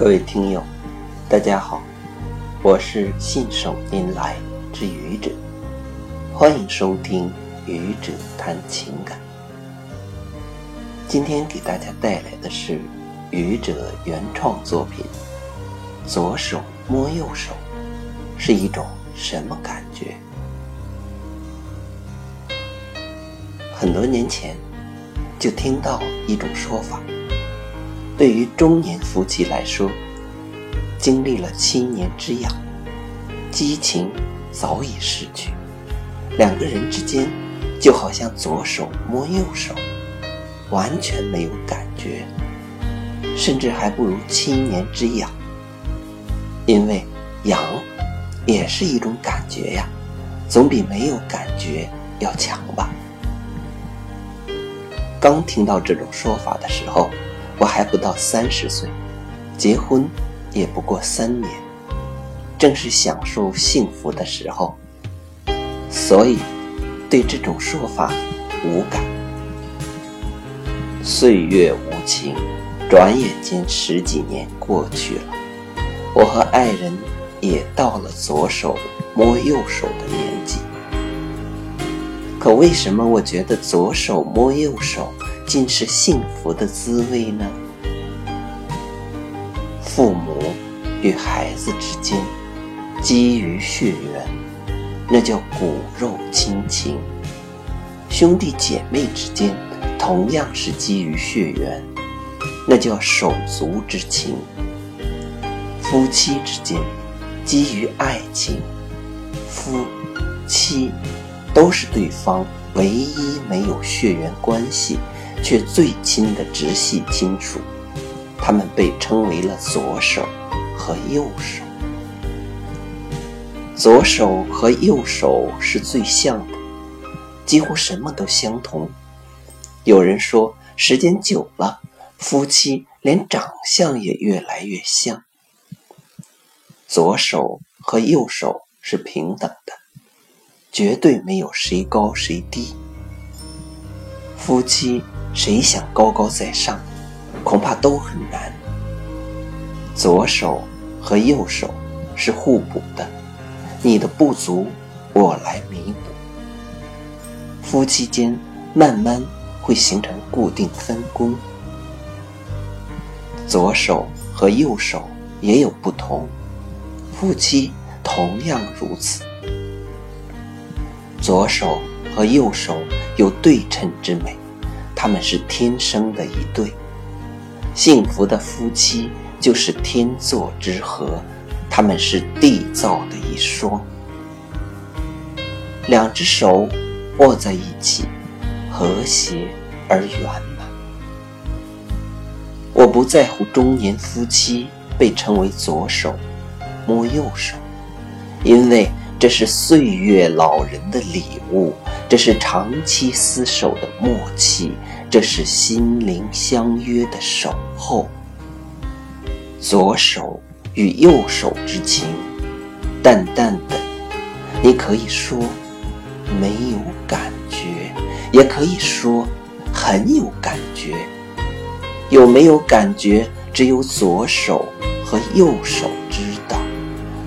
各位听友，大家好，我是信手拈来之愚者，欢迎收听愚者谈情感。今天给大家带来的是愚者原创作品《左手摸右手》，是一种什么感觉？很多年前就听到一种说法。对于中年夫妻来说，经历了七年之痒，激情早已逝去，两个人之间就好像左手摸右手，完全没有感觉，甚至还不如七年之痒。因为痒也是一种感觉呀，总比没有感觉要强吧。刚听到这种说法的时候。我还不到三十岁，结婚也不过三年，正是享受幸福的时候，所以对这种说法无感。岁月无情，转眼间十几年过去了，我和爱人也到了左手摸右手的年纪。可为什么我觉得左手摸右手？竟是幸福的滋味呢？父母与孩子之间基于血缘，那叫骨肉亲情；兄弟姐妹之间同样是基于血缘，那叫手足之情；夫妻之间基于爱情，夫妻都是对方唯一没有血缘关系。却最亲的直系亲属，他们被称为了左手和右手。左手和右手是最像的，几乎什么都相同。有人说，时间久了，夫妻连长相也越来越像。左手和右手是平等的，绝对没有谁高谁低。夫妻。谁想高高在上，恐怕都很难。左手和右手是互补的，你的不足，我来弥补。夫妻间慢慢会形成固定分工。左手和右手也有不同，夫妻同样如此。左手和右手有对称之美。他们是天生的一对，幸福的夫妻就是天作之合，他们是地造的一双。两只手握在一起，和谐而圆满。我不在乎中年夫妻被称为左手摸右手，因为这是岁月老人的礼物。这是长期厮守的默契，这是心灵相约的守候。左手与右手之情，淡淡的，你可以说没有感觉，也可以说很有感觉。有没有感觉，只有左手和右手知道，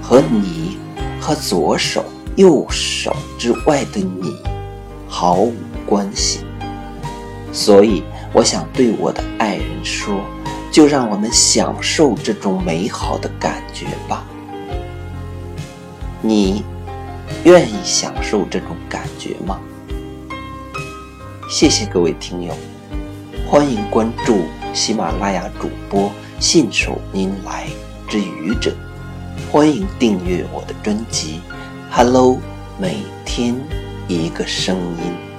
和你和左手右手之外的你。毫无关系，所以我想对我的爱人说，就让我们享受这种美好的感觉吧。你愿意享受这种感觉吗？谢谢各位听友，欢迎关注喜马拉雅主播信手拈来之愚者，欢迎订阅我的专辑。Hello，每天。一个声音。